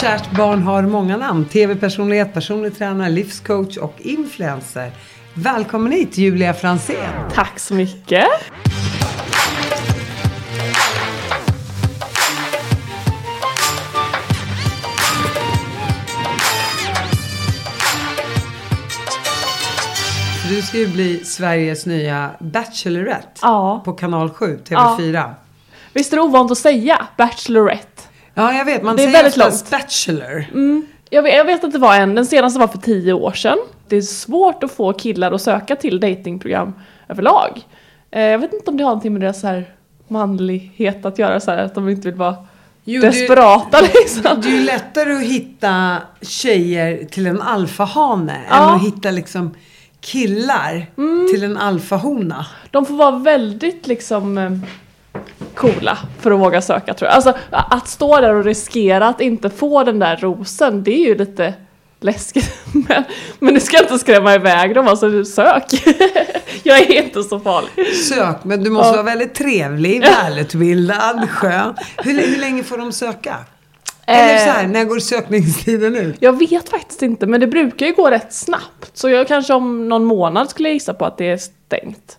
kärt barn har många namn. TV-personlighet, personlig tränare, livscoach och influencer. Välkommen hit Julia Fransén. Tack så mycket. Du ska ju bli Sveriges nya Bachelorette. Ja. På kanal 7, TV4. Ja. Visst är det ovant att säga Bachelorette? Ja, jag vet. Man det är säger väldigt Bachelor. Mm. Jag, vet, jag vet att det var en, den senaste var för tio år sedan. Det är svårt att få killar att söka till datingprogram överlag. Eh, jag vet inte om det har någonting med deras så här manlighet att göra, så här, att de inte vill vara jo, desperata det, liksom. Det är ju lättare att hitta tjejer till en alfahane ja. än att hitta liksom killar mm. till en alfahona. De får vara väldigt liksom eh, coola för att våga söka tror jag. Alltså att stå där och riskera att inte få den där rosen, det är ju lite läskigt. Men, men det ska inte skrämma iväg dem, alltså sök. jag är inte så farlig. Sök, men du måste ja. vara väldigt trevlig, välutbildad, skön. Hur, hur länge får de söka? Eller så här, eh. när går sökningstiden ut? Jag vet faktiskt inte, men det brukar ju gå rätt snabbt. Så jag kanske om någon månad skulle gissa på att det är stängt.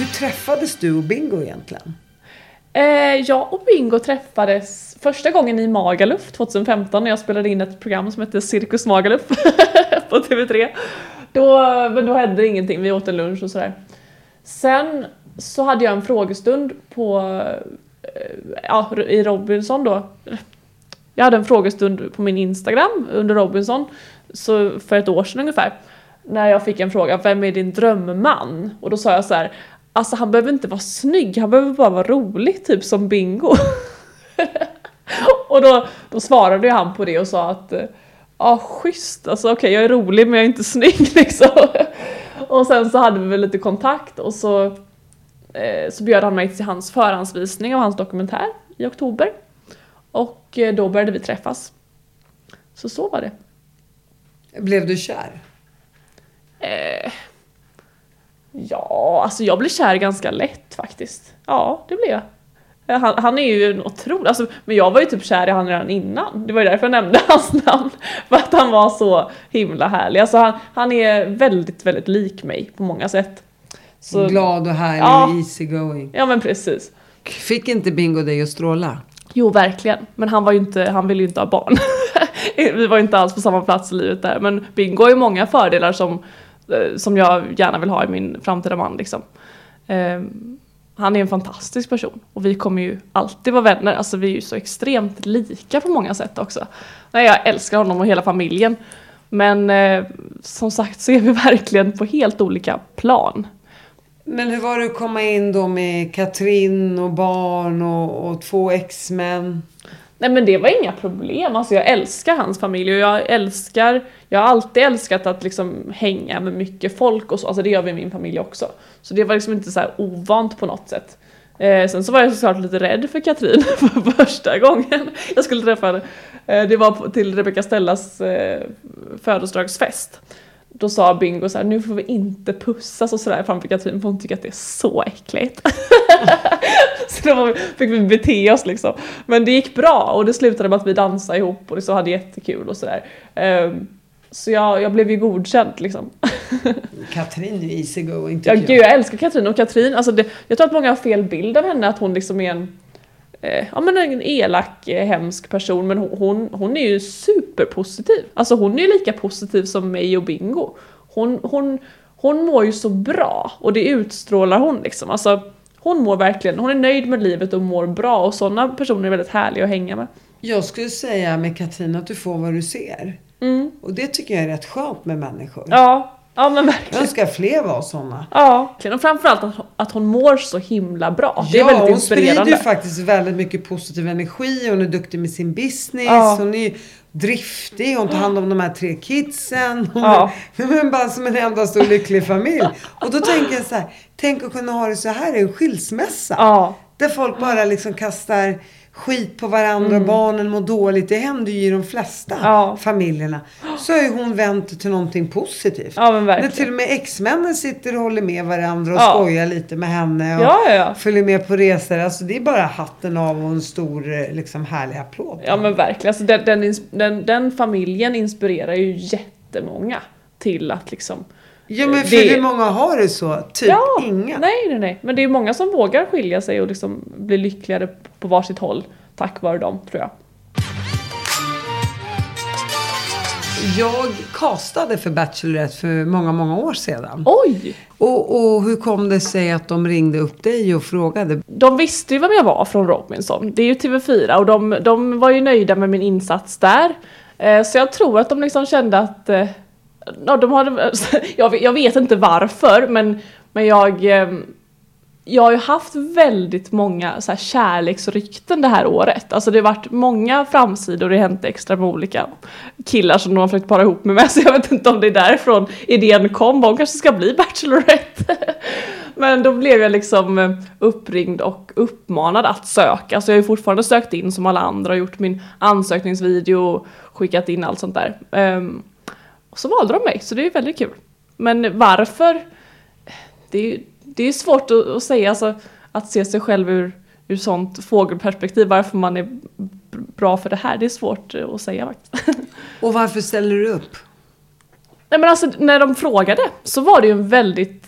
Hur träffades du och Bingo egentligen? Eh, jag och Bingo träffades första gången i Magaluf 2015 när jag spelade in ett program som hette Cirkus Magaluf på TV3. Då, men då hände ingenting, vi åt en lunch och sådär. Sen så hade jag en frågestund på, eh, ja, i Robinson då. Jag hade en frågestund på min Instagram under Robinson så för ett år sedan ungefär. När jag fick en fråga, vem är din drömman? Och då sa jag så här, alltså han behöver inte vara snygg, han behöver bara vara rolig, typ som Bingo. och då, då svarade han på det och sa att ja ah, schysst, alltså okej okay, jag är rolig men jag är inte snygg liksom. och sen så hade vi väl lite kontakt och så, eh, så bjöd han mig till hans förhandsvisning av hans dokumentär i oktober. Och eh, då började vi träffas. Så så var det. Blev du kär? Eh, ja, alltså jag blev kär ganska lätt faktiskt. Ja, det blev jag. Han, han, är ju en otrolig, alltså, men jag var ju typ kär i honom redan innan. Det var ju därför jag nämnde hans namn. För att han var så himla härlig. Alltså han, han är väldigt, väldigt lik mig på många sätt. Så, Glad och härlig ja, och easy going. Ja men precis. Fick inte Bingo dig att stråla? Jo verkligen, men han var ju inte, han ville ju inte ha barn. Vi var inte alls på samma plats i livet där. Men Bingo har ju många fördelar som, eh, Eh, som jag gärna vill ha i min framtida man liksom. Eh, han är en fantastisk person och vi kommer ju alltid vara vänner. Alltså vi är ju så extremt lika på många sätt också. Nej, jag älskar honom och hela familjen. Men eh, som sagt så är vi verkligen på helt olika plan. Men hur var det att komma in då med Katrin och barn och, och två exmän? Nej men det var inga problem, alltså jag älskar hans familj och jag älskar, jag har alltid älskat att liksom hänga med mycket folk och så, alltså det gör vi i min familj också. Så det var liksom inte så ovant på något sätt. Eh, sen så var jag såklart lite rädd för Katrin för första gången jag skulle träffa henne. Eh, det var till Rebecca Stellas eh, födelsedagsfest då sa Bingo så här, nu får vi inte pussas och sådär framför Katrin för hon tycker att det är så äckligt. så då fick vi bete oss liksom. Men det gick bra och det slutade med att vi dansade ihop och så hade jättekul och sådär. Um, så jag, jag blev ju godkänd liksom. Katrin är ju easy going Ja gud jag älskar Katrin och Katrin, alltså det, jag tror att många har fel bild av henne att hon liksom är en Ja men en elak, eh, hemsk person men hon, hon, är ju superpositiv. Alltså hon är ju lika positiv som mig och Bingo. Hon, hon, hon mår ju så bra och det utstrålar hon liksom. Alltså hon mår verkligen, hon är nöjd med livet och mår bra och sådana personer är väldigt härliga att hänga med. Jag skulle säga med Katrin att du får vad du ser. Och det tycker jag är rätt skönt med människor. Mm. Ja, ja men Jag verkligen. önskar fler var sådana. Ja, och framförallt att, att hon mår så himla bra. Det är ja, väldigt hon sprider ju faktiskt väldigt mycket positiv energi. Hon är duktig med sin business. Ja. Hon är driftig. Hon tar hand om de här tre kidsen. Hon Ja. är bara som en enda stor lycklig familj. Och då tänker jag så här. Tänk att kunna ha det så här i en skilsmässa. Ja. Där folk bara liksom kastar skit på varandra och barnen mår dåligt. Det händer ju i de flesta Mm. Ja. familjerna. Så har ju hon vänt till någonting positivt. Ja, men När verkligen. till och med ex-männen sitter och håller med varandra och Ja. skojar lite med henne. Och Ja, ja, följer med på resor. Alltså det är bara hatten av och en stor eh, liksom härlig applåd. Ja men verkligen, alltså den, den, den, den familjen inspirerar ju jättemånga till att liksom Ja men för Det- hur många har det så? Typ Ja, inga. nej nej nej. Men det är många som vågar skilja sig och liksom bli lyckligare på varsitt håll tack vare dem tror jag. Jag castade för Bachelorette för många, många år sedan. Oj! Och, och hur kom det sig att de ringde upp dig och frågade? De visste ju vem jag var från Robinson. Det är ju TV4 och de, de var ju nöjda med min insats där. Eh, så jag tror att de liksom kände att eh, ja, de hade, jag, vet, jag vet inte varför men, men jag ehm, jag har ju haft väldigt många så här kärleksrykten det här året. Alltså det har varit många framsidor det har hänt extra med olika killar som de har försökt para ihop mig med. Så jag vet inte om det är därifrån idén kom. Hon kanske ska bli Bachelorette. Men då blev jag liksom eh, uppringd och uppmanad att söka. Så jag har ju fortfarande sökt in som alla andra och gjort min ansökningsvideo och skickat in allt sånt där. Um, och så valde de mig, så det är väldigt kul. Men varför? Det är, det är svårt att, att säga, alltså, att se sig själv ur, ur sånt fågelperspektiv, varför man är bra för det här. Det är svårt att säga faktiskt. Och varför ställer du upp? Nej men alltså när de frågade så var det ju en väldigt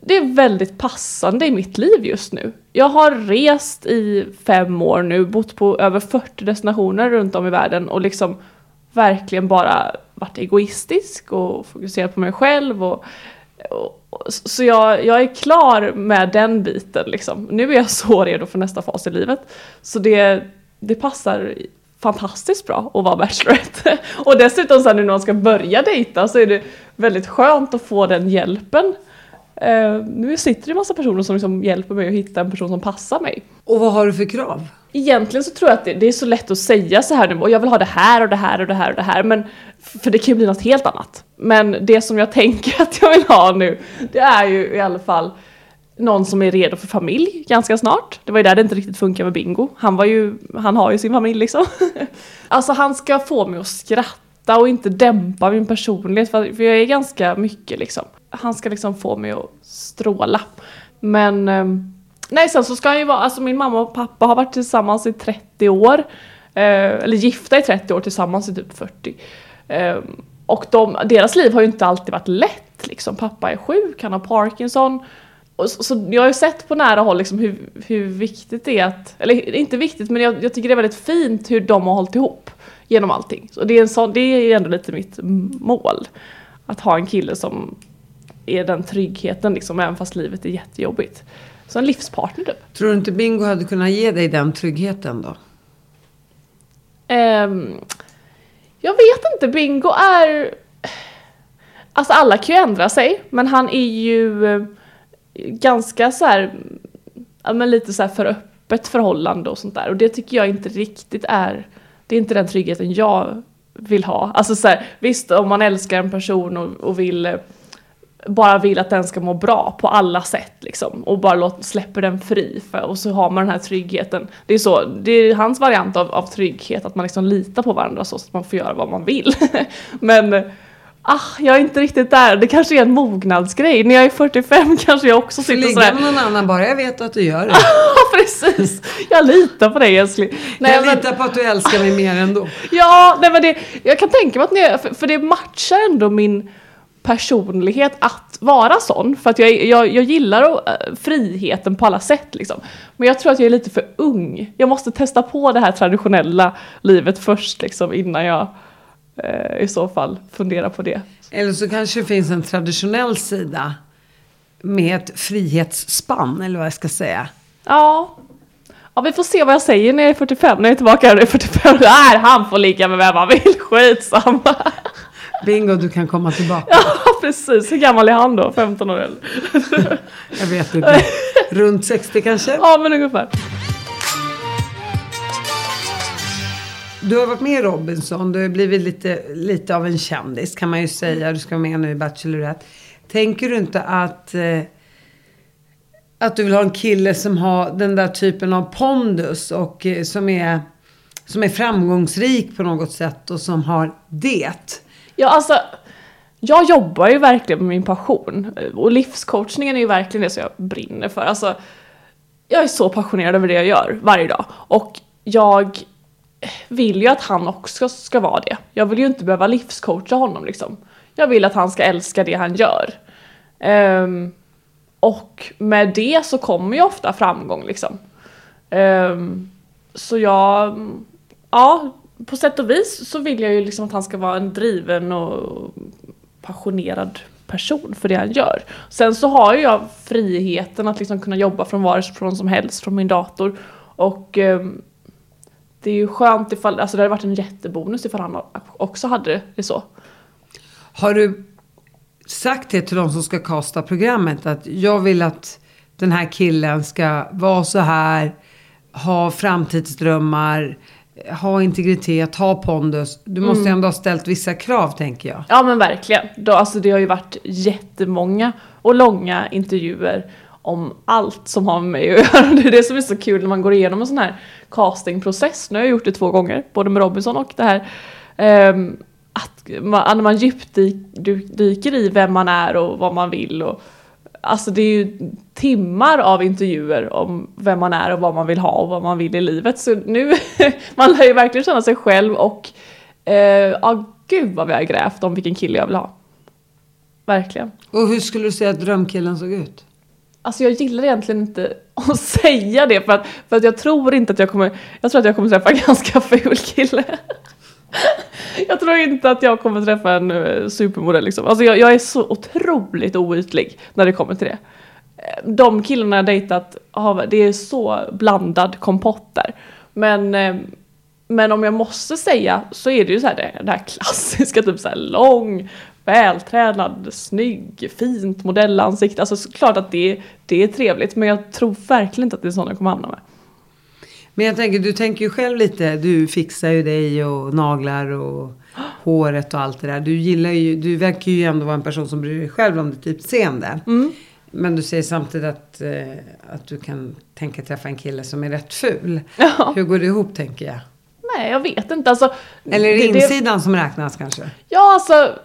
det är väldigt passande i mitt liv just nu. Jag har rest i fem år nu, bott på över 40 destinationer runt om i världen och liksom verkligen bara varit egoistisk och fokuserat på mig själv och, och och- så jag, jag är klar med den biten liksom. Nu är jag så redo för nästa fas i livet. Så det, det passar fantastiskt bra att vara Bachelorette. Och dessutom sen nu när man ska börja dejta så är det väldigt skönt att få den hjälpen. Eh, nu sitter det en massa personer som liksom hjälper mig att hitta en person som passar mig. Och vad har du för krav? Egentligen så tror jag att det, det är så lätt att säga så här nu, och jag vill ha det här och det här och det här och det här, men för det kan ju bli något helt annat. Men det som jag tänker att jag vill ha nu, det är ju i alla fall någon som är redo för familj ganska snart. Det var ju där det inte riktigt funkar med Bingo. Han var ju, han har ju sin familj liksom. alltså han ska få mig att skratta och inte dämpa min personlighet, för jag är ganska mycket liksom. Han ska liksom få mig att stråla. Men ehm, Nej sen så ska han ju vara, alltså min mamma och pappa har varit tillsammans i 30 år. Eh, eller gifta i 30 år, tillsammans i typ 40. Ehm, och de, deras liv har ju inte alltid varit lätt liksom. Pappa är sjuk, han har Parkinson. Så, så jag har ju sett på nära håll liksom hur, hur viktigt det är att, eller inte viktigt men jag, jag tycker det är väldigt fint hur de har hållit ihop genom allting. Så det är, en sån, det är ändå lite mitt mål. Att ha en kille som är den tryggheten liksom, även fast livet är jättejobbigt. Så en livspartner typ. Tror du inte Bingo hade kunnat ge dig den tryggheten då? Ehm, jag vet inte, Bingo är... Alltså alla kan ju ändra sig, men han är ju eh, ganska så här, ja men lite så för öppet förhållande och sånt där. Och det tycker jag inte riktigt är, det är inte den tryggheten jag vill ha. Alltså så här, visst om man älskar en person och, och vill eh, bara vill att den ska må bra på alla sätt liksom och bara låt, släpper den fri för, och så har man den här tryggheten. Det är så, det är hans variant av, av trygghet att man liksom litar på varandra så att man får göra vad man vill. Men ah, jag är inte riktigt där. Det kanske är en mognadsgrej. När jag är 45 kanske jag också sitter Ligga sådär. med någon annan bara jag vet att du gör det. Precis, jag litar på dig älskling. Nej, jag men- litar på att du älskar mig mer ändå. Ja, nej men det, jag kan tänka mig att ni, för, för det matchar ändå min personlighet att vara sån. För att jag, jag, jag gillar uh, friheten på alla sätt liksom. Men jag tror att jag är lite för ung. Jag måste testa på det här traditionella livet först liksom innan jag uh, i så fall funderar på det. Eller så kanske det finns en traditionell sida med ett frihetsspann, eller vad jag ska säga. Ja. Ja, vi får se vad jag säger när jag är 45. När jag är tillbaka när jag är 45. Nej, han får ligga med vem han vill. Skitsamma. Bingo, du kan komma tillbaka. Ja, precis. Hur gammal är han då? 15 år eller? jag vet inte. Runt 60 kanske? Ja, men ungefär. Du har varit med i Robinson. Du har blivit lite, lite av en kändis kan man ju säga. Du ska vara med nu i Bachelorette. Tänker du inte att, eh, att du vill ha en kille som har den där typen av pondus och eh, som, är, som är framgångsrik på något sätt och som har det? Ja, alltså. Jag jobbar ju verkligen med min passion och livscoachningen är ju verkligen det som jag brinner för. Alltså, jag är så passionerad över det jag gör varje dag och jag vill ju att han också ska vara det. Jag vill ju inte behöva livscoacha honom liksom. Jag vill att han ska älska det han gör. Um, och med det så kommer ju ofta framgång liksom. Um, så jag, ja, på sätt och vis så vill jag ju liksom att han ska vara en driven och passionerad person för det han gör. Sen så har ju jag friheten att liksom kunna jobba från varifrån som helst från min dator. Och eh, det är ju skönt ifall, alltså det hade varit en jättebonus ifall han också hade det så. Har du sagt det till de som ska kasta programmet? Att jag vill att den här killen ska vara så här, ha framtidsdrömmar, ha integritet, ha pondus. Du måste mm. ändå ha ställt vissa krav tänker jag. Ja men verkligen. Då, alltså, det har ju varit jättemånga och långa intervjuer om allt som har med mig att göra. Det är det som är så kul när man går igenom en sån här castingprocess. Nu har jag gjort det två gånger, både med Robinson och det här. Um, att man, när man djupdyker i vem man är och vad man vill. Och, alltså det är ju timmar av intervjuer om vem man är och vad man vill ha och vad man vill i livet. Så nu, man lär ju verkligen känna sig själv och ja, eh, ah, gud vad vi har grävt om vilken kille jag vill ha. Verkligen. Och hur skulle du säga att drömkillen såg ut? Alltså jag gillar egentligen inte att säga det för att, för att jag tror inte att jag kommer, jag tror att jag kommer träffa en ganska ful kille. jag tror inte att jag kommer träffa en eh, supermodell liksom. Alltså jag, jag, är så otroligt oytlig när det kommer till det. Eh, de killarna jag dejtat, det är så blandad kompott där. Men, eh, men om jag måste säga så är det ju så här det, det här klassiska, typ så här lång, vältränad, snygg, fint modellansikte. Alltså klart att det, det är trevligt men jag tror verkligen inte att det är sådana jag kommer hamna med. Men jag tänker, du tänker ju själv lite, du fixar ju dig och naglar och håret och allt det där. Du gillar ju, du verkar ju ändå vara en person som bryr dig själv om ditt utseende. Mm. Men du säger samtidigt att, eh, att du kan tänka träffa en kille som är rätt ful. Ja. Hur går det ihop tänker jag? Nej, jag vet inte. Alltså, Eller är det, insidan det... som räknas kanske? Ja, alltså.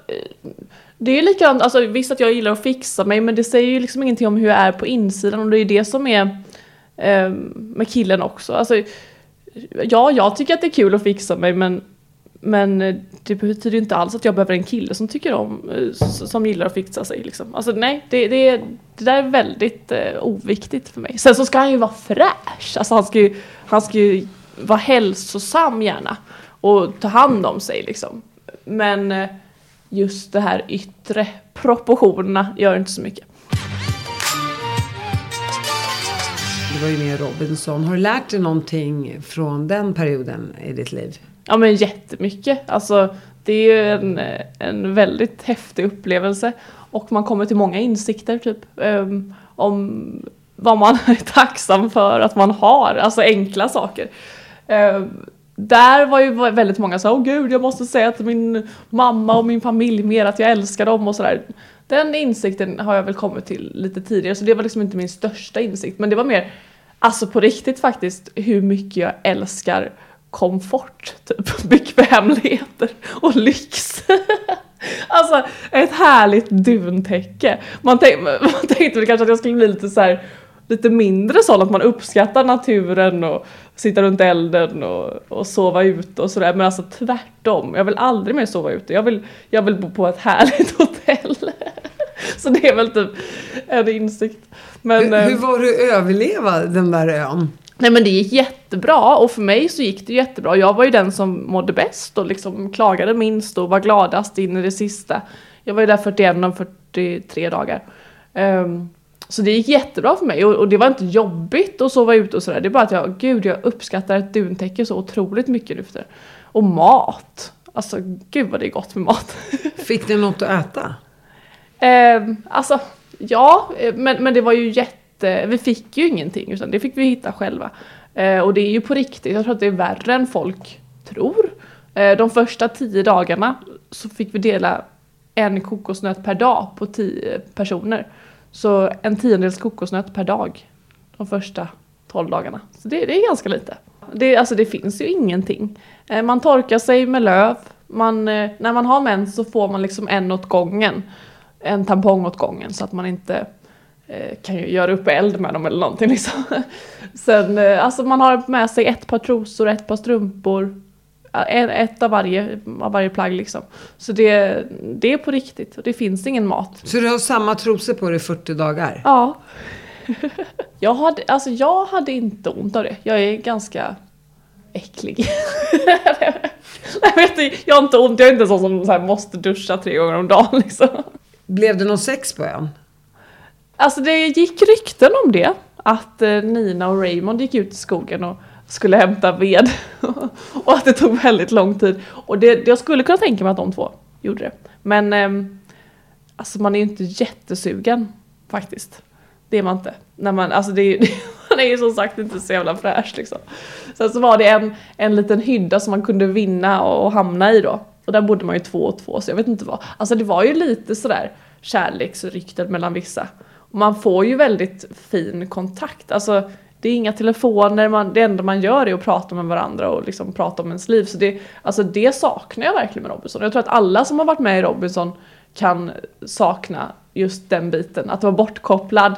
Det är ju likadant, alltså visst att jag gillar att fixa mig men det säger ju liksom ingenting om hur jag är på insidan och det är ju det som är eh, Ehm, med killen också. Alltså, ja, jag tycker att det är kul att fixa mig men men eh, det betyder ju inte alls att jag behöver en kille som tycker om, eh, som gillar att fixa sig liksom. Alltså nej, det, det, det där är väldigt eh, oviktigt för mig. Sen så ska han ju vara fräsch, alltså han ska ju, han ska ju vara hälsosam gärna och ta hand om sig liksom. Men eh, just det här yttre proportionerna gör inte så mycket. Du var ju med i Robinson. Har du lärt dig någonting från den perioden i ditt liv? Ja men jättemycket. Alltså det är ju en, en väldigt häftig upplevelse. Och man kommer till många insikter typ. Um, om vad man är tacksam för att man har. Alltså enkla saker. Um, där var ju väldigt många så åh gud jag måste säga till min mamma och min familj mer att jag älskar dem och sådär. Den insikten har jag väl kommit till lite tidigare så det var liksom inte min största insikt men det var mer, alltså på riktigt faktiskt, hur mycket jag älskar komfort, typ bekvämligheter och lyx. alltså ett härligt duntäcke. Man, tänk, man tänkte väl kanske att jag skulle bli lite så här, lite mindre sån att man uppskattar naturen och sitta runt elden och, och sova ute och sådär men alltså tvärtom. Jag vill aldrig mer sova ute. Jag vill, jag vill bo på ett härligt hotell. så det är väl typ en insikt. Men, hur, eh, hur var det att överleva den där ön? Nej men det gick jättebra och för mig så gick det jättebra. Jag var ju den som mådde bäst och liksom klagade minst och var gladast in i det sista. Jag var ju där 41 av 43 dagar. Ehm, så det gick jättebra för mig och, och det var inte jobbigt att sova ute och sådär. Det är bara att jag, gud jag uppskattar ett duntäcke så otroligt mycket nu för. Och mat. Alltså gud vad det är gott med mat. Fick ni något att äta? Ehm, alltså ja, eh, men, men det var ju jätte, vi fick ju ingenting utan det fick vi hitta själva. Eh, och det är ju på riktigt, jag tror att det är värre än folk tror. Eh, de första tio dagarna så fick vi dela en kokosnöt per dag på tio personer. Så en tiondels kokosnöt per dag de första 12 dagarna. Så det, det är ganska lite. Det, alltså det finns ju ingenting. Eh, man torkar sig med löv. Man, eh, när man har mens så får man liksom en åt gången. En tampong åt gången så att man inte eh, kan ju göra upp eld med dem eller någonting liksom. Sen, alltså man har med sig ett par trosor, ett par strumpor en- Ett av varje, av varje plagg liksom. Så det, det är på riktigt och det finns ingen mat. Så du har samma trosor på dig i 40 dagar? Ja. jag, hade, alltså jag hade inte ont av det. Jag är ganska äcklig. jag, vet inte, jag har inte ont, jag är inte sån som så här måste duscha tre gånger om dagen liksom. Blev det någon sex på ön? Alltså det gick rykten om det. Att eh, Nina och Raymond gick ut i skogen och skulle hämta ved. och att det tog väldigt lång tid. Och det, jag skulle kunna tänka mig att de två gjorde det. Men eh, alltså man är ju inte jättesugen faktiskt. Det är man inte. När man, alltså det är, ju- man är ju som sagt inte så jävla fräsch liksom. Sen så var det en, en liten hydda som man kunde vinna och, och hamna i då. Och där bodde man ju två och två så jag vet inte vad. Alltså det var ju lite sådär kärleksrykten mellan vissa. Och man får ju väldigt fin kontakt. Alltså det är inga telefoner, man, det enda man gör är att prata med varandra och liksom prata om ens liv. Så det, alltså det saknar jag verkligen med Robinson. Jag tror att alla som har varit med i Robinson kan sakna just den biten. Att vara bortkopplad.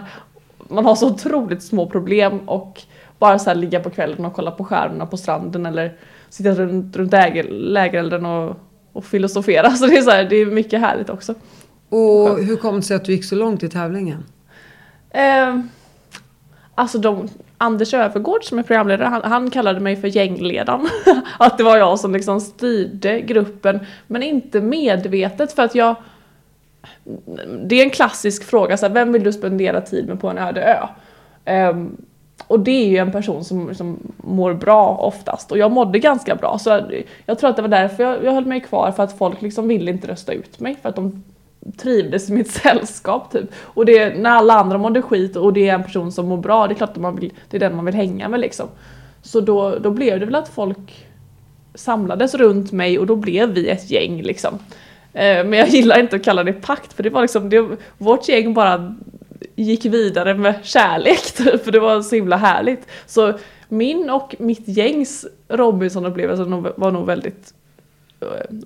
Man har så otroligt små problem och bara så ligga på kvällen och kolla på stjärnorna på stranden eller sitta runt, runt äger, lägerelden och, och filosofera. Så det är, så här, det är mycket härligt också. Och hur kom det sig att du gick så långt i tävlingen? Eh, alltså de, Anders Övergård som är programledare, han, han kallade mig för gängledaren. att det var jag som liksom styrde gruppen, men inte medvetet för att jag... Det är en klassisk fråga, så här, vem vill du spendera tid med på en öde ö? Um, och det är ju en person som, som mår bra oftast och jag mådde ganska bra så jag tror att det var därför jag, jag höll mig kvar för att folk liksom ville inte rösta ut mig för att de trivdes i mitt sällskap typ. Och det, när alla andra mådde skit och det är en person som mår bra, det är klart att man vill, det är den man vill hänga med liksom. Så då, då blev det väl att folk samlades runt mig och då blev vi ett gäng liksom. Eh, Men jag gillar inte att kalla det pakt för det var liksom, det, vårt gäng bara gick vidare med kärlek typ, för det var så himla härligt. Så min och mitt gängs Robinson-upplevelse var nog väldigt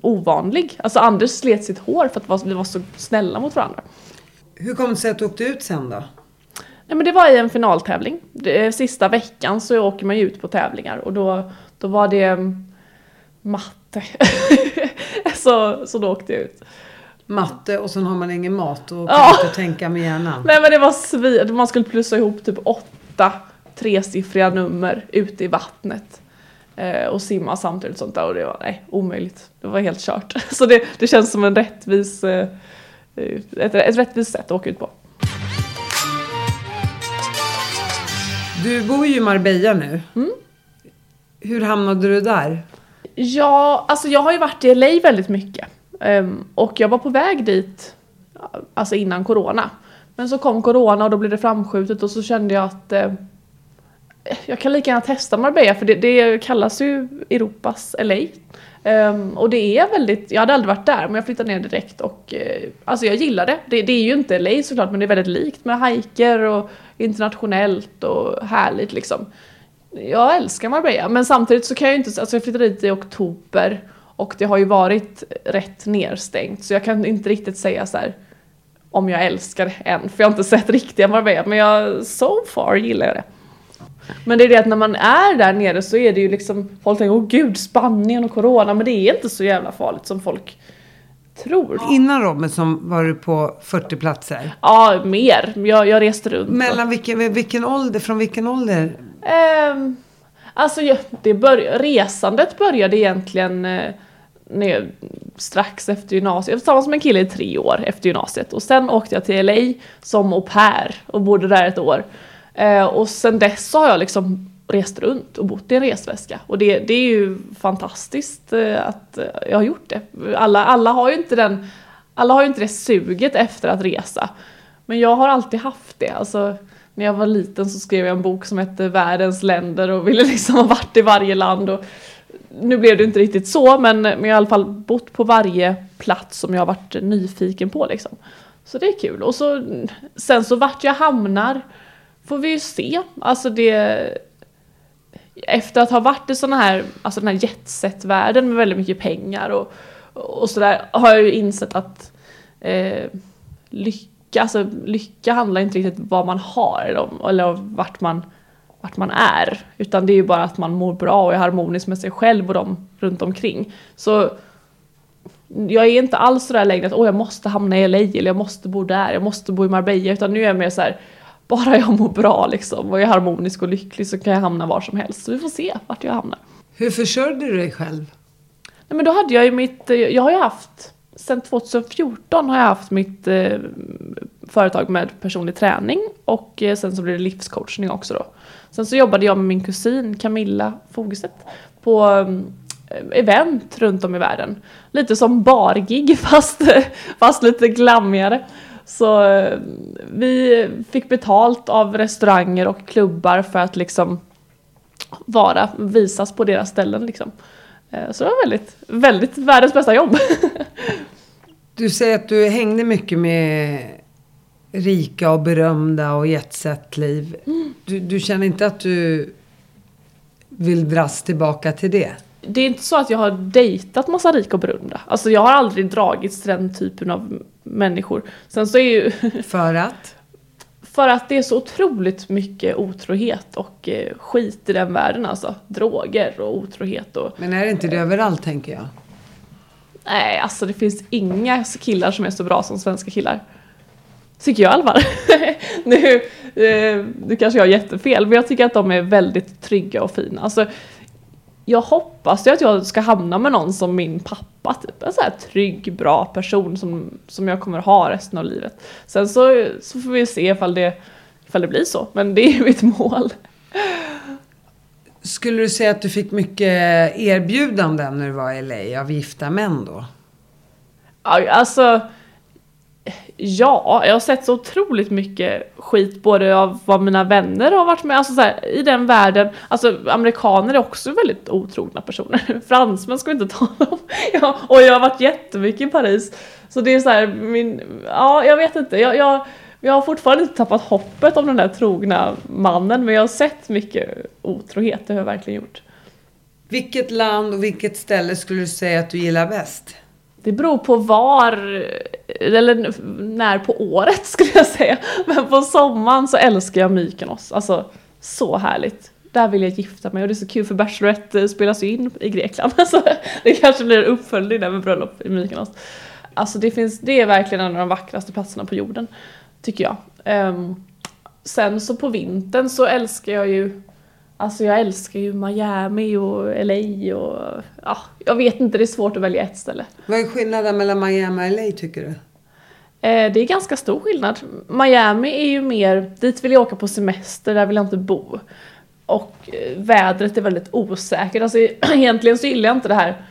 ovanlig. Alltså Anders slet sitt hår för att vi var så snälla mot varandra. Hur kom det sig att du åkte ut sen då? Nej men det var i en finaltävling. Det, sista veckan så åker man ju ut på tävlingar och då, då var det mm, matte. så, så då åkte jag ut. Matte och sen har man ingen mat och kan Ja. inte tänka med hjärnan. Nej men det var svi- man skulle plussa ihop typ åtta tresiffriga nummer ute i vattnet. Eh, och simma samtidigt sånt där och det var nej, omöjligt. Det var helt kört. Så det, det känns som en rättvis, eh, ett, ett rättvist sätt att åka ut på. Du bor ju i Marbella nu. Mm. Hur hamnade du där? Ja, alltså jag har ju varit i LA väldigt mycket. Ehm, och jag var på väg dit, alltså innan corona. Men så kom corona och då blev det framskjutet och så kände jag att eh, jag kan lika gärna testa Marbella för det, det kallas ju Europas LA. Um, ehm, och det är väldigt, jag hade aldrig varit där men jag flyttade ner direkt och uh, alltså jag gillar det. det. Det är ju inte LA såklart men det är väldigt likt med hajker och internationellt och härligt liksom. Jag älskar Marbella men samtidigt så kan jag ju inte, alltså jag flyttade dit i oktober och det har ju varit rätt nedstängt så jag kan inte riktigt säga så här om jag älskar det än för jag har inte sett riktiga Marbella men jag, so far gillar jag det. Men det är det att när man är där nere så är det ju liksom, folk tänker åh gud Spanien och corona men det är inte så jävla farligt som folk tror. Innan Robinson var du på 40 platser. Ja, mer. Jag, jag reste runt. Mellan vilken, vilken ålder, från vilken ålder? Ehm, alltså jag- det bör, resandet började egentligen eh, när jag, strax efter gymnasiet. Jag var tillsammans med en kille i tre år efter gymnasiet. Och sen åkte jag till LA som au pair och bodde där ett år. Eh, och sen dess så har jag liksom rest runt och bott i en resväska. Och det, det är ju fantastiskt eh, att jag har gjort det. Alla, alla har ju inte den alla har ju inte det suget efter att resa. Men jag har alltid haft det. Alltså, när jag var liten så skrev jag en bok som hette Världens länder och ville liksom ha varit i varje land. Och nu blev det inte riktigt så, men, men jag har i alla fall bott på varje plats som jag har varit nyfiken på. Liksom. Så det är kul. Och så, sen så vart jag hamnar får vi ju se. Alltså det... Efter att ha varit i såna här, alltså den här jetset-världen med väldigt mycket pengar och, och sådär har jag ju insett att eh, lycka, alltså lycka handlar inte riktigt om vad man har eller, eller vart man, vart man är. Utan det är ju bara att man mår bra och är harmonisk med sig själv och de runt omkring. Så jag är inte alls sådär längre att åh jag måste hamna i LA eller jag måste bo där, jag måste bo i Marbella. Utan nu är jag mer såhär bara jag mår bra liksom och är harmonisk och lycklig så kan jag hamna var som helst. Så vi får se vart jag hamnar. Hur försörjde du dig själv? Nej, men då hade jag ju mitt, eh, jag har ju haft, sen 2014 har jag haft mitt eh, företag med personlig träning och eh, sen så blev det livscoachning också då. Sen så jobbade jag med min kusin Camilla Fogestedt på eh, event runt om i världen. Lite som bargig fast, fast lite glammigare. Så eh, vi fick betalt av restauranger och klubbar för att liksom vara, visas på deras ställen liksom. Eh, Så det var väldigt, väldigt världens bästa jobb. Du säger att du hängde mycket med rika och berömda och jetset-liv. Du, du känner inte att du vill dras tillbaka till det? Det är inte så att jag har dejtat massa rika och berömda. Alltså jag har aldrig dragits till den typen av människor. Sen så är ju, För att? för att det är så otroligt mycket otrohet och eh, skit i den världen alltså. Droger och otrohet och Men är det inte det överallt, tänker jag? Nej, alltså det finns inga killar som är så bra som svenska killar. Tycker jag i alla fall. nu, eh, nu kanske jag har jättefel, men jag tycker att de är väldigt trygga och fina. Alltså, jag hoppas ju att jag ska hamna med någon som min pappa, typ. En så här trygg, bra person som, som jag kommer ha resten av livet. Sen så, så får vi se ifall det, ifall det blir så, men det är ju mitt mål. Skulle du säga att du fick mycket erbjudanden när du var i LA av gifta män då? Alltså... Ja, jag har sett så otroligt mycket skit både av vad mina vänner har varit med, alltså så här, i den världen. Alltså amerikaner är också väldigt otrogna personer. Fransmän ska vi inte tala om. Ja, och jag har varit jättemycket i Paris. Så det är så här, min, ja jag vet inte. Jag, jag, jag har fortfarande inte tappat hoppet om den där trogna mannen men jag har sett mycket otrohet, det har jag verkligen gjort. Vilket land och vilket ställe skulle du säga att du gillar bäst? Det beror på var, eller när på året skulle jag säga. Men på sommaren så älskar jag Mykonos. Alltså, så härligt. Där vill jag gifta mig och det är så kul för Bachelorette spelas ju in i Grekland. Alltså, det kanske blir en uppföljning där med bröllop i Mykonos. Alltså det, finns, det är verkligen en av de vackraste platserna på jorden, tycker jag. Um, sen så på vintern så älskar jag ju Alltså jag älskar ju Miami och LA och ja, jag vet inte, det är svårt att välja ett ställe. Vad är skillnaden mellan Miami och LA tycker du? Eh, det är ganska stor skillnad. Miami är ju mer, dit vill jag åka på semester, där vill jag inte bo. Och eh, vädret är väldigt osäkert. Alltså egentligen så gillar jag inte det här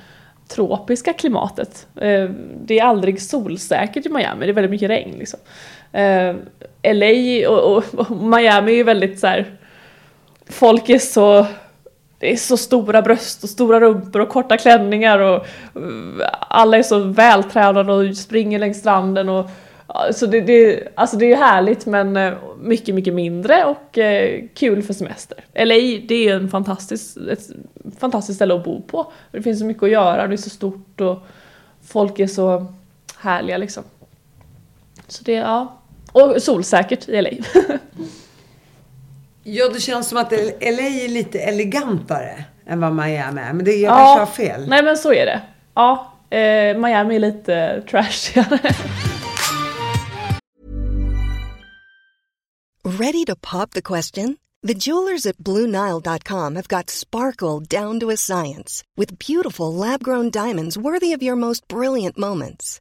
tropiska klimatet. Eh, det är aldrig solsäkert i Miami, det är väldigt mycket regn liksom. LA och, och, och Miami är ju väldigt så här folk är så det är så stora bröst och stora rumpor och korta klänningar och eh, alla är så vältränade och springer längs stranden och så det, det, alltså det är härligt men eh, mycket, mycket mindre och eh, kul för semester. LA, det är en fantastisk, ett fantastiskt ställe att bo på. Det finns så mycket att göra, det är så stort och folk är så härliga liksom. Så det, ja. Och solsäkert i LA. Ja, det känns som att LA är lite elegantare än vad Miami är. Men det, jag Ja. kanske har fel. Nej men så är det. Ja, Eh, Miami är lite trashigare. Ready to pop the question? The jewelers at BlueNile.com have got sparkle down to a science with beautiful lab grown diamonds worthy of your most brilliant moments.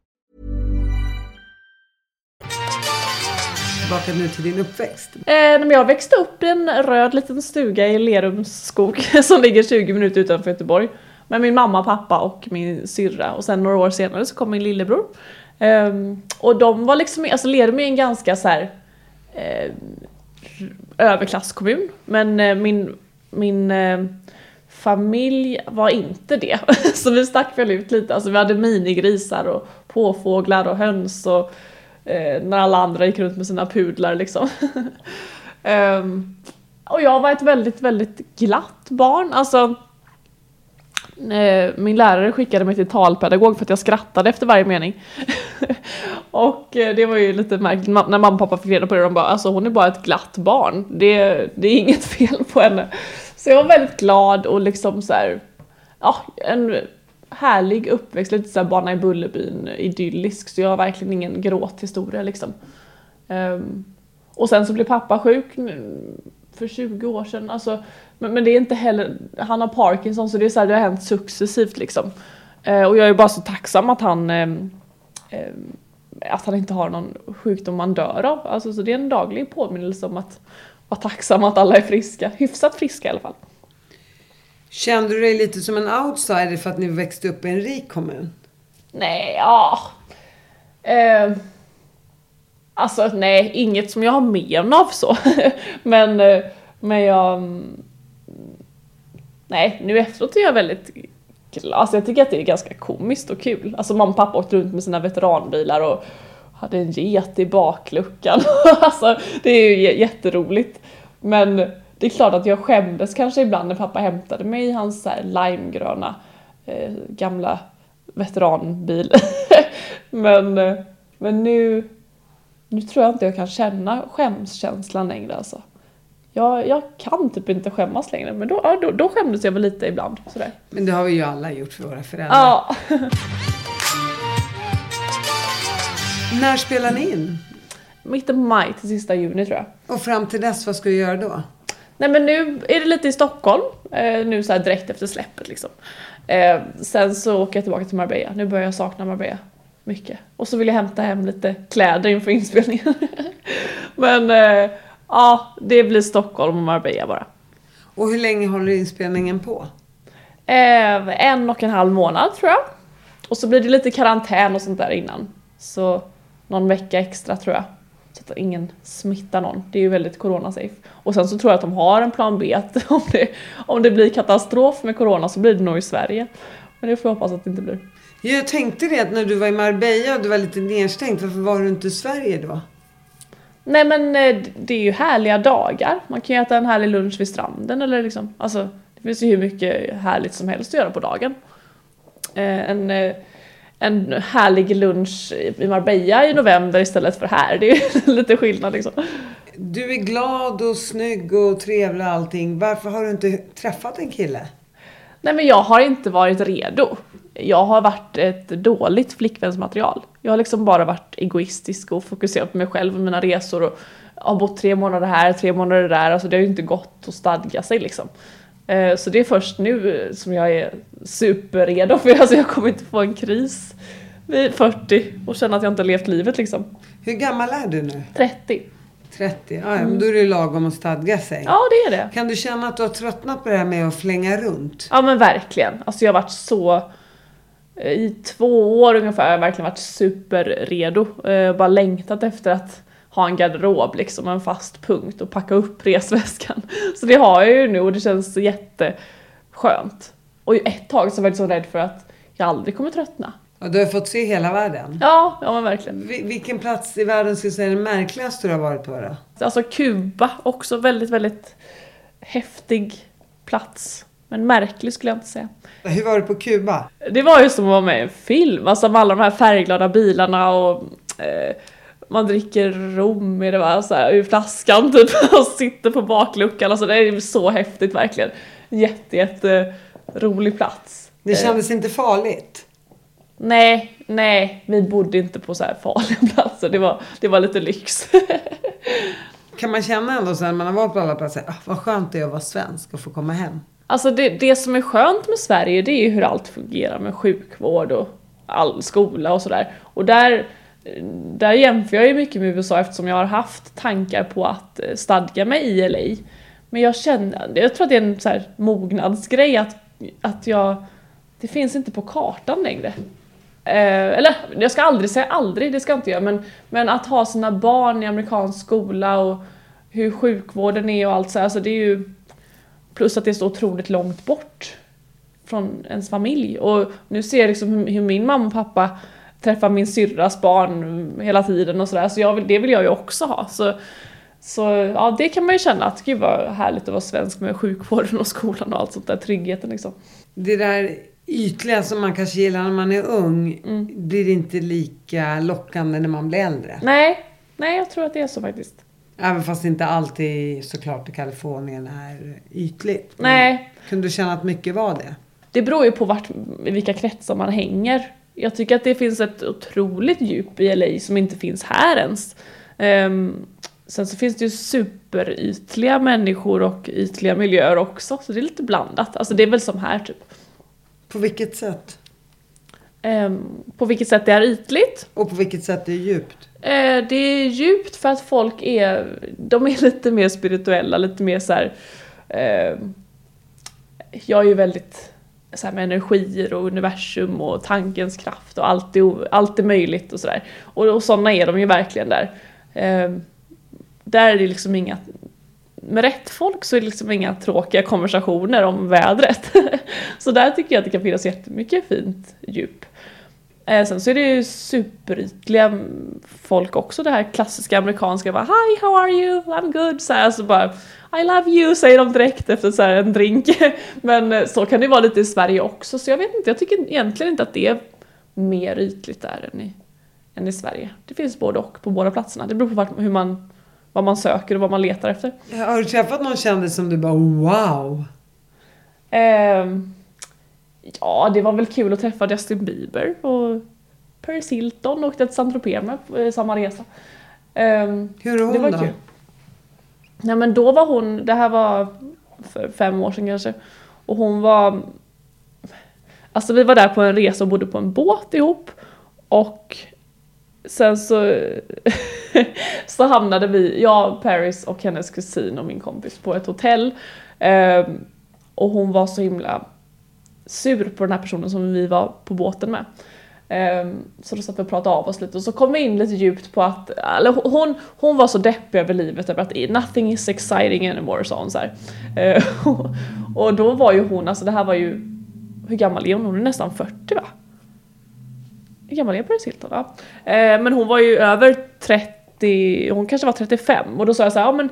Tillbaka nu till din uppväxt. Eh, men jag växte upp i en röd liten stuga i Lerums skog som ligger 20 minuter utanför Göteborg. Med min mamma, pappa och min syrra. Och sen några år senare så kom min lillebror. Eh, och de var liksom, alltså Lerum är en ganska så här, eh, överklasskommun. Men eh, min, min eh, familj var inte det. så vi stack väl ut lite. Alltså vi hade minigrisar och påfåglar och höns och eh, när alla andra gick runt med sina pudlar liksom. um, och jag var ett väldigt, väldigt glatt barn. Alltså Eh, min lärare skickade mig till talpedagog för att jag skrattade efter varje mening. och eh, det var ju lite märkligt när mamma och pappa fick reda på det. De bara alltså hon är bara ett glatt barn. Det, det är inget fel på henne. Så jag var väldigt glad och liksom så här, ja, en härlig uppväxt, lite såhär Barna i Bullerbyn idyllisk. Så jag har verkligen ingen gråthistoria liksom. Um, och sen så blev pappa sjuk för 20 år sedan. Alltså, men, men det är inte heller, han har Parkinson så det är så här, det har hänt successivt liksom. Uh, och jag är bara så tacksam att han um, um, att han inte har någon sjukdom man dör av. Alltså, så det är en daglig påminnelse om att vara tacksam att alla är friska. Hyfsat friska i alla fall. Kände du dig lite som en outsider för att ni växte upp i en rik kommun? Nej, ja. Eh, alltså nej, inget som jag har men av så. men, eh, men jag mm, nej, nu efteråt är jag väldigt glad. Alltså jag tycker att det är ganska komiskt och kul. Alltså mamma och pappa åkte runt med sina veteranbilar och hade en get i bakluckan. alltså det är ju jätteroligt. Men det är klart att jag skämdes kanske ibland när pappa hämtade mig i hans så här limegröna eh, gamla veteranbil. men, eh, men nu, nu tror jag inte jag kan känna skämskänslan längre alltså jag, jag kan typ inte skämmas längre. Men då, då, då skämdes jag väl lite ibland. Sådär. Men det har vi ju alla gjort för våra föräldrar. Ja. När spelar ni in? Mitten på maj till sista juni tror jag. Och fram till dess, vad ska du göra då? Nej men nu är det lite i Stockholm, eh, nu så direkt efter släppet liksom. Eh, sen så åker jag tillbaka till Marbella, nu börjar jag sakna Marbella mycket. Och så vill jag hämta hem lite kläder inför inspelningen. men eh, Ja, det blir Stockholm och Marbella bara. Och hur länge håller inspelningen på? Eh, en och en halv månad tror jag. Och så blir det lite karantän och sånt där innan. Så någon vecka extra tror jag. Att ingen smittar någon. Det är ju väldigt corona-safe. Och sen så tror jag att de har en plan B att om det, om det blir katastrof med corona så blir det nog i Sverige. Men det får jag hoppas att det inte blir. Jag tänkte det att när du var i Marbella och du var lite nedstängt, varför var du inte i Sverige då? Nej men eh, det är ju härliga dagar. Man kan ju äta en härlig lunch vid stranden eller liksom, alltså det finns ju hur mycket härligt som helst att göra på dagen. Eh, en, eh, en härlig lunch i Marbella i november istället för här, det är lite skillnad liksom. Du är glad och snygg och trevlig och allting. Varför har du inte träffat en kille? Nej men jag har inte varit redo. Jag har varit ett dåligt flickvänsmaterial. Jag har liksom bara varit egoistisk och fokuserat på mig själv och mina resor och har bott tre månader här, tre månader där. Alltså det har ju inte gått att stadga sig liksom. Eh, så det är först nu som jag är superredo för alltså jag kommer inte få en kris vid 40 och känna att jag inte har levt livet liksom. Hur gammal är du nu? 30. 30? Ja, men då är det lagom att stadga sig. Ja, det är det. Kan du känna att du har tröttnat på det här med att flänga runt? Ja men verkligen. Alltså jag har varit så... eh, I två år ungefär har jag verkligen varit superredo. Eh, bara längtat efter att ha en garderob liksom, en fast punkt och packa upp resväskan. Så det har jag ju nu och det känns jätteskönt. Och ett tag så var jag så rädd för att jag aldrig kommer tröttna. Ja, du har fått se hela världen. Ja, ja men verkligen. Vi- Vilken plats i världen skulle du säga är den märkligaste du har varit på då? Alltså Kuba, också väldigt, väldigt häftig plats. Men märklig skulle jag inte säga. Hur var det på Kuba? Det var ju som att vara med i en film, alltså med alla de här färgglada bilarna och eh, man dricker rom i det va, så här, ur flaskan typ och sitter på bakluckan. Alltså det är så häftigt verkligen. Jätte, jätte rolig plats. Det kändes inte farligt. Nej, nej, vi bodde inte på så här farliga platser. Det var, det var lite lyx. Kan man känna ändå sen när man har varit på alla platser, ah, vad skönt det är att vara svensk och få komma hem. Alltså det, det som är skönt med Sverige det är ju hur allt fungerar med sjukvård och all skola och sådär. Och där, där jämför jag ju mycket med USA eftersom jag har haft tankar på att eh, stadga mig i LA. Men jag känner, jag tror att det är en så här mognadsgrej att, att jag, det finns inte på kartan längre. Eh, eller jag ska aldrig säga aldrig, det ska jag inte göra, men, men att ha sina barn i amerikansk skola och hur sjukvården är och allt så här, alltså det är ju Plus att det är så otroligt långt bort från ens familj. Och nu ser jag liksom hur, hur min mamma och pappa träffar min syrras barn hela tiden och sådär. Så jag vill, det vill jag ju också ha. Så, så ja, det kan man ju känna att gud vad härligt att vara svensk med sjukvården och skolan och allt sånt där. Tryggheten liksom. Det där ytliga som man kanske gillar när man är ung blir inte lika lockande när man blir äldre. Nej, nej jag tror att det är så faktiskt. Även fast inte alltid såklart i Kalifornien är ytligt. Men Nej, Kunde du känna att mycket var det? Det beror ju på vart, i vilka kretsar man hänger. Jag tycker att det finns ett otroligt djup i LA som inte finns här ens. Ehm, sen så finns det ju superytliga människor och ytliga miljöer också, så det är lite blandat. Alltså det är väl som här typ. På vilket sätt? Ehm, på vilket sätt det är ytligt? Och på vilket sätt det är djupt? Eh, det är djupt för att folk är, de är lite mer spirituella, lite mer så här. Eh, jag är ju väldigt så här med energier och universum och tankens kraft och allt är, allt är möjligt och sådär. Och, och sådana är de ju verkligen där. Eh, där är det liksom inga, med rätt folk så är det liksom inga tråkiga konversationer om vädret. så där tycker jag att det kan finnas jättemycket fint djup. Eh, sen så är det ju superytliga folk också, det här klassiska amerikanska bara Hi, how are you? I'm good. Så här, så bara i love you säger de direkt efter så en drink. Men eh, så kan det vara lite i Sverige också, så jag vet inte, jag tycker egentligen inte att det är mer ytligt där än i, än i Sverige. Det finns både och på båda platserna. Det beror på vart, hur man, vad man söker och vad man letar efter. Har du träffat någon kändis som du bara wow? Ehm, ja, det var väl kul att träffa Justin Bieber och Paris Hilton åkte till Saint-Tropez med eh, samma resa. Ehm, Hur är hon det var då? kul. Nej men då var hon, det här var för fem år sedan kanske, och hon var... Alltså vi var där på en resa och bodde på en båt ihop och sen så, så hamnade vi, jag, Paris och hennes kusin och min kompis på ett hotell. eh, och hon var så himla sur på den här personen som vi var på båten med. Ehm, så då satt vi och pratade av oss lite och så kom vi in lite djupt på att, eller hon, hon var så deppig över livet över att nothing is exciting anymore sa hon så här. Ehm, och då var ju hon, alltså det här var ju, hur gammal är hon? Hon är nästan 40 va? Hur gammal är Paris Hilton? va? Ehm, men hon var ju över 30, hon kanske var 35 och då sa jag så här, ja men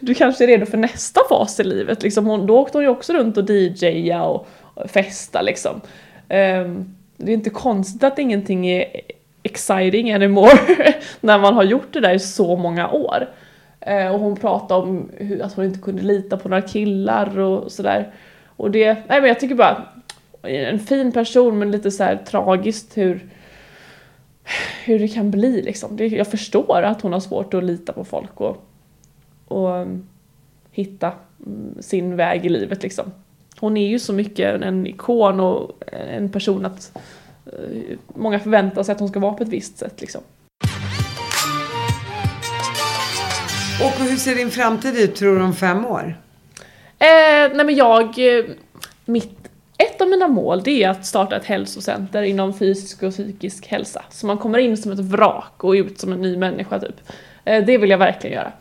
du, kanske är redo för nästa fas i livet liksom. Hon, då åkte hon ju också runt och DJa och, och festa liksom. Um, det är inte konstigt att ingenting är exciting anymore när man har gjort det där i så många år. Eh, och hon pratade om hur, att hon inte kunde lita på några killar och sådär. Och det, nej men jag tycker bara, en fin person men lite så här tragiskt hur, hur det kan bli liksom. Det, jag förstår att hon har svårt att lita på folk och, och um, hitta mm, sin väg i livet liksom. Hon är ju så mycket en, ikon och en person att eh, många förväntar sig att hon ska vara på ett visst sätt liksom. Och hur ser din framtid ut tror du om fem år? Eh, nej men jag, eh, mitt, ett av mina mål det är att starta ett hälsocenter inom fysisk och psykisk hälsa. Så man kommer in som ett vrak och ut som en ny människa typ. Eh, det vill jag verkligen göra.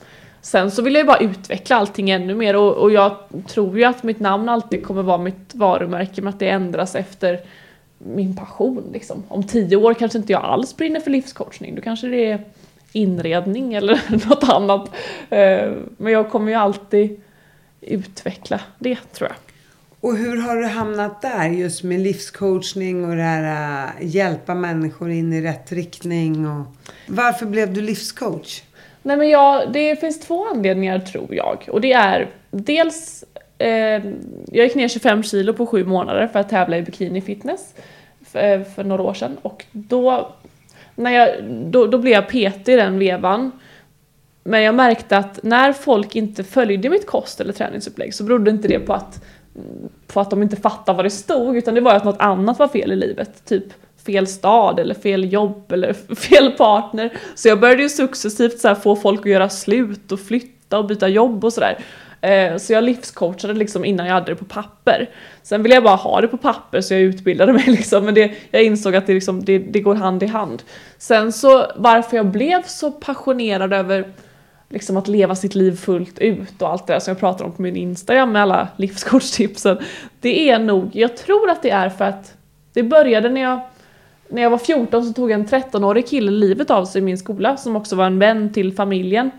Sen så vill jag ju bara utveckla allting ännu mer och, och jag tror ju att mitt namn alltid kommer vara mitt varumärke men att det ändras efter min passion liksom. Om tio år kanske inte jag alls brinner för livscoachning, då kanske det är inredning eller något annat. Eh, men jag kommer ju alltid utveckla det tror jag. Och hur har du hamnat där just med livscoachning och det här att hjälpa människor in i rätt riktning? Och... Varför blev du livscoach? Nej men jag, det finns två anledningar tror jag. Och det är dels, eh, jag gick ner 25 kilo på sju månader för att tävla i bikini fitness för, för några år sedan. Och då, när jag, då, då blev jag PT i den vevan. Men jag märkte att när folk inte följde mitt kost eller träningsupplägg så berodde inte det på att, på att de inte fattade vad det stod utan det var att något annat var fel i livet. Typ fel stad eller fel jobb eller fel partner. Så jag började ju successivt så här få folk att göra slut och flytta och byta jobb och sådär. Eh, så jag livscoachade liksom innan jag hade det på papper. Sen ville jag bara ha det på papper så jag utbildade mig liksom. Men det, jag insåg att det, liksom, det, det går hand i hand. Sen så varför jag blev så passionerad över liksom att leva sitt liv fullt ut och allt det där som jag pratar om på min Instagram med alla livscoachtipsen. Det är nog, jag tror att det är för att det började när jag när jag var 14 så tog en 13-årig kille livet av sig i min skola som också var en vän till familjen.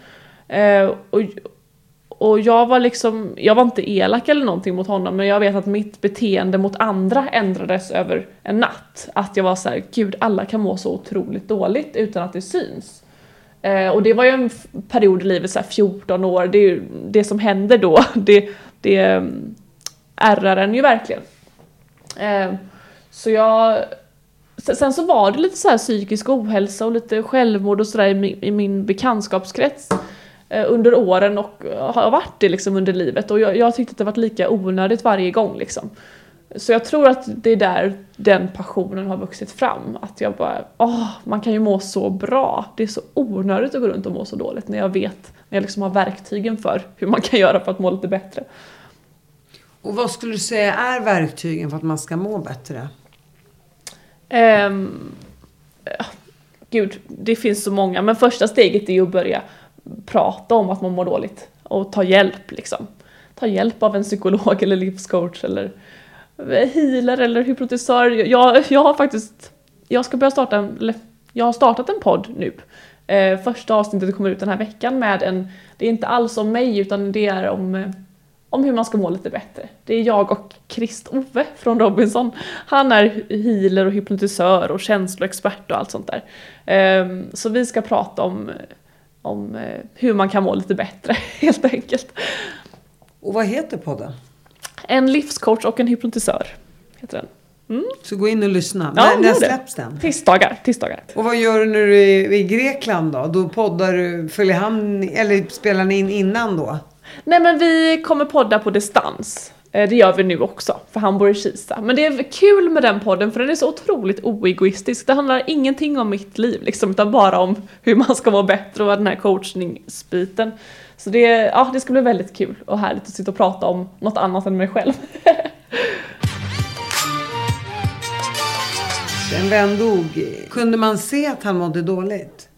Eh, och, och jag var liksom, jag var inte elak eller någonting mot honom men jag vet att mitt beteende mot andra ändrades över en natt. Att jag var så här, gud alla kan må så otroligt dåligt utan att det syns. Eh, och det var ju en period i livet, så här 14 år, det, är ju, det som händer då, det, det mm, ärrar en ju verkligen. Eh, så jag Sen så var det lite så här psykisk ohälsa och lite självmord och sådär i, min- i min bekantskapskrets eh, under åren och eh, har varit det liksom under livet och jag, jag tyckte att det varit lika onödigt varje gång liksom. Så jag tror att det är där den passionen har vuxit fram. Att jag bara, åh, man kan ju må så bra. Det är så onödigt att gå runt och må så dåligt när jag vet, när jag liksom har verktygen för hur man kan göra för att må lite bättre. Och vad skulle du säga är verktygen för att man ska må bättre? Um, gud, det finns så många. Men första steget är ju att börja prata om att man mår dåligt. Och ta hjälp liksom. Ta hjälp av en psykolog eller livscoach eller healer eller hypnotisör. Jag, jag har faktiskt, jag ska börja starta en, eller jag har startat en podd nu. Eh, första avsnittet kommer ut den här veckan med en, det är inte alls om mig utan det är om eh, om hur man ska må lite bättre. Det är jag och Krist-Ove från Robinson. Han är healer och hypnotisör och känsloexpert och allt sånt där. Ehm, Så vi ska prata om, om eh, hur man kan må lite bättre helt enkelt. Och vad heter podden? En livscoach och en hypnotisör heter den. Så gå in och lyssna. Ja, när när släpps den? Tisdagar, tisdagar. Och vad gör du när du är i Grekland då? Då poddar du, följer han, eller spelar ni in innan då? Nej men vi kommer podda på distans. Eh, Det gör vi nu också, för han bor i Kista. Men det är kul med den podden för den är så otroligt oegoistisk. Det handlar ingenting om mitt liv liksom, utan bara om hur man ska må bättre och den här coachningsbiten. Så det, ja, det ska bli väldigt kul och härligt att sitta och prata om något annat än mig själv. En vän dog. Kunde man se att han mådde dåligt?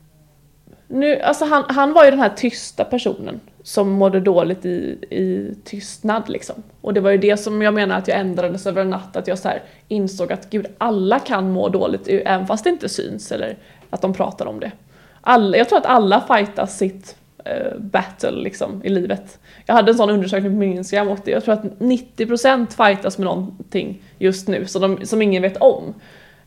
Nu, alltså han, han var ju den här tysta personen som mådde dåligt i, i tystnad liksom. Och det var ju det som jag menar att jag ändrades över en natt, att jag så insåg att gud, alla kan må dåligt även fast det inte syns eller att de pratar om det. Alla, jag tror att alla fightas sitt eh, battle liksom i livet. Jag hade en sån undersökning på min Instagram och det- jag tror att 90% fightas med någonting just nu som, de, som ingen vet om.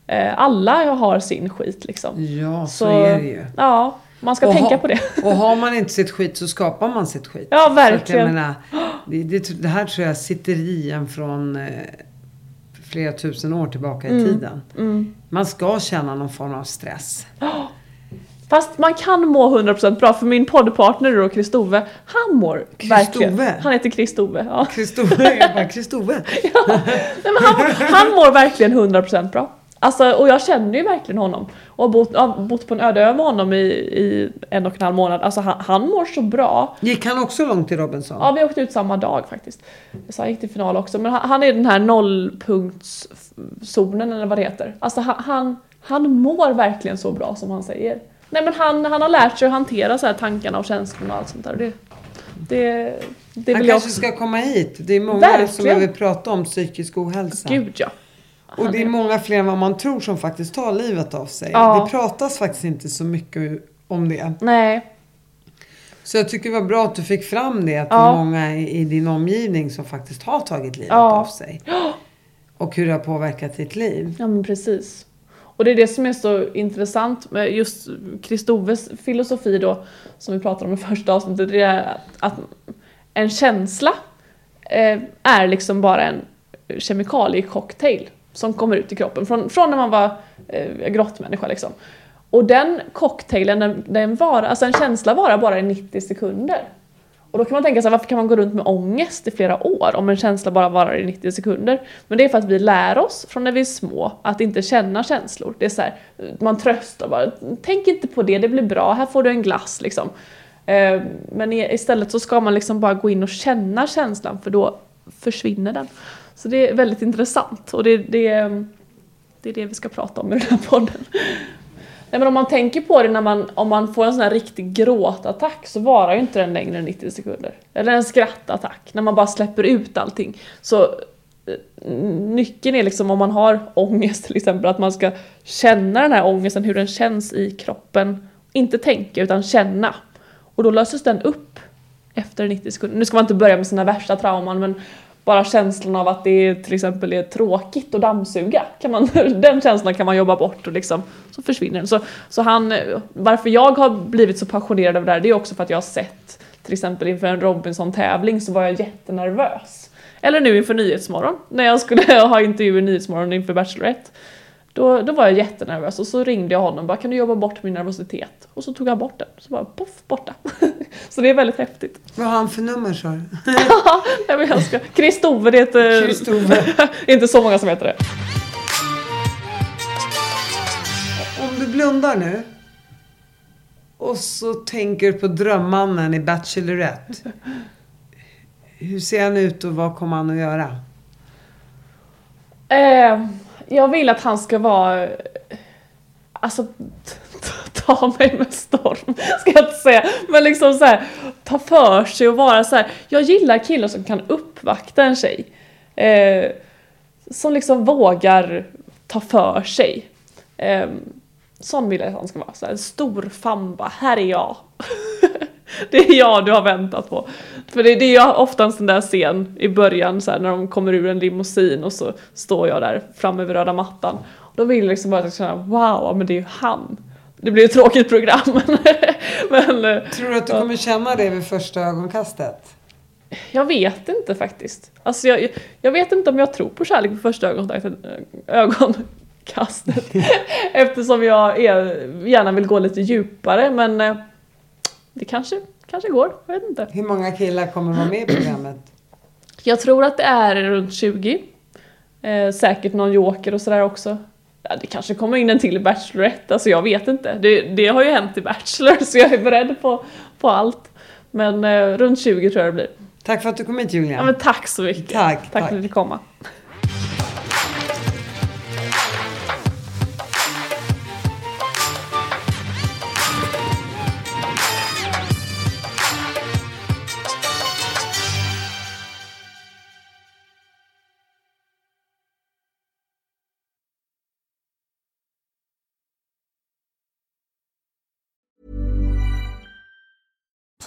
Eh, alla har sin skit liksom. Ja, så, är det ju. Ja, man ska Och tänka ha- på det. Och har man inte sitt skit så skapar man sitt skit. Ja, verkligen. menar, det, det, det här tror jag sitter i en från eh, flera tusen år tillbaka i Mm. tiden. Man ska känna någon form av stress. Fast man kan må 100% bra för min poddpartner då, Kristove, han mår verkligen. Kristove? Han heter Kristove, ja. Kristove, jag bara Kristove. Nej, men han, han mår verkligen 100% bra. Alltså, och jag känner ju verkligen honom. Och har bott, har bott på en öde ö med honom i, i en och en halv månad. Alltså han, han mår så bra. Gick han också långt i Robinson? Ja, vi åkte ut samma dag faktiskt. Så han gick till final också. Men han, han är den här nollpunktszonen eller vad det heter. Alltså han, han, han mår verkligen så bra som han säger. Nej men han, han har lärt sig att hantera så här tankarna och känslorna och allt sånt där. Det, det, det han vill jag kanske också. ska komma hit. Det är många Verkligen. som behöver prata om psykisk ohälsa. Gud ja. Och det är många fler än vad man tror som faktiskt tar livet av sig. Ja. Det pratas faktiskt inte så mycket om det. Nej, Så jag tycker det var bra att du fick fram det. Att det Ja. är många i din omgivning som faktiskt har tagit livet Ja. av sig. Och hur det har påverkat ditt liv. Ja men precis. Och det är det som är så intressant med just Kristoves filosofi då, som vi pratade om i första avsnittet, det är att, att en känsla eh, är liksom bara en kemikaliecocktail som kommer ut i kroppen från, från när man var eh, grottmänniska liksom. Och den cocktailen, den, den var, alltså en känsla varar bara i 90 sekunder. Och då kan man tänka sig varför kan man gå runt med ångest i flera år om en känsla bara varar i 90 sekunder? Men det är för att vi lär oss från när vi är små att inte känna känslor. Det är så här, man tröstar bara, tänk inte på det, det blir bra, här får du en glass liksom. Eh, men istället så ska man liksom bara gå in och känna känslan för då försvinner den. Så det är väldigt intressant och det, det, det är det vi ska prata om i den här podden. Nej men om man tänker på det när man, om man får en sån här riktig gråtattack så varar ju inte den längre än 90 sekunder. Eller en skrattattack, när man bara släpper ut allting. Så eh, nyckeln är liksom om man har ångest till exempel, att man ska känna den här ångesten, hur den känns i kroppen. Inte tänka utan känna. Och då löses den upp efter 90 sekunder. Nu ska man inte börja med sina värsta trauman men bara känslan av att det till exempel är tråkigt att dammsuga. Kan man, den känslan kan man jobba bort och liksom, så försvinner den. Så, så han, varför jag har blivit så passionerad över det här det är också för att jag har sett till exempel inför en Robinson-tävling så var jag jättenervös. Eller nu inför Nyhetsmorgon, när jag skulle ha intervju i Nyhetsmorgon inför Bachelorette. Då, då var jag jättenervös och så ringde jag honom och bara kan du jobba bort min nervositet? Och så tog han bort den, så bara poff borta. så det är väldigt häftigt. Vad har han för nummer sa du? Nej, men jag ska... Kristove, det heter... Kristove. inte så många som heter det. Om du blundar nu. Och så tänker du på drömmannen i Bachelorette. Hur ser han ut och vad kommer han att göra? Eh, jag vill att han ska vara... Alltså, ta mig med storm, ska jag inte säga. Men liksom så här, ta för sig och vara så här. Jag gillar killar som kan uppvakta en tjej. Eh, som liksom vågar ta för sig. Eh, sån vill jag att han ska vara. Så här, en stor Famba, här är jag. det är jag du har väntat på. För det, det är ju ofta en sån där scen i början så här, när de kommer ur en limousin och så står jag där framme vid röda mattan. Och Då vill jag liksom bara känna wow, men det är ju han. Det blir ett tråkigt program men, eh, Tror du att du kommer känna det vid första ögonkastet? jag vet inte faktiskt. Alltså jag, jag vet inte om jag tror på kärlek vid första ögonkontakten, ögonkastet. Eftersom jag är, gärna vill gå lite djupare men eh, det kanske, kanske går, jag vet inte. Hur många killar kommer vara med i programmet? Jag tror att det är runt 20. Eh, säkert någon joker och sådär också. Ja, det kanske kommer in en till Bachelorette, alltså jag vet inte. Det, det har ju hänt i Bachelor så jag är beredd på, på allt. Men eh, runt 20 tror jag det blir. Tack för att du kom hit Julia. Ja, men tack så mycket. Tack, tack tack. för att du fick komma.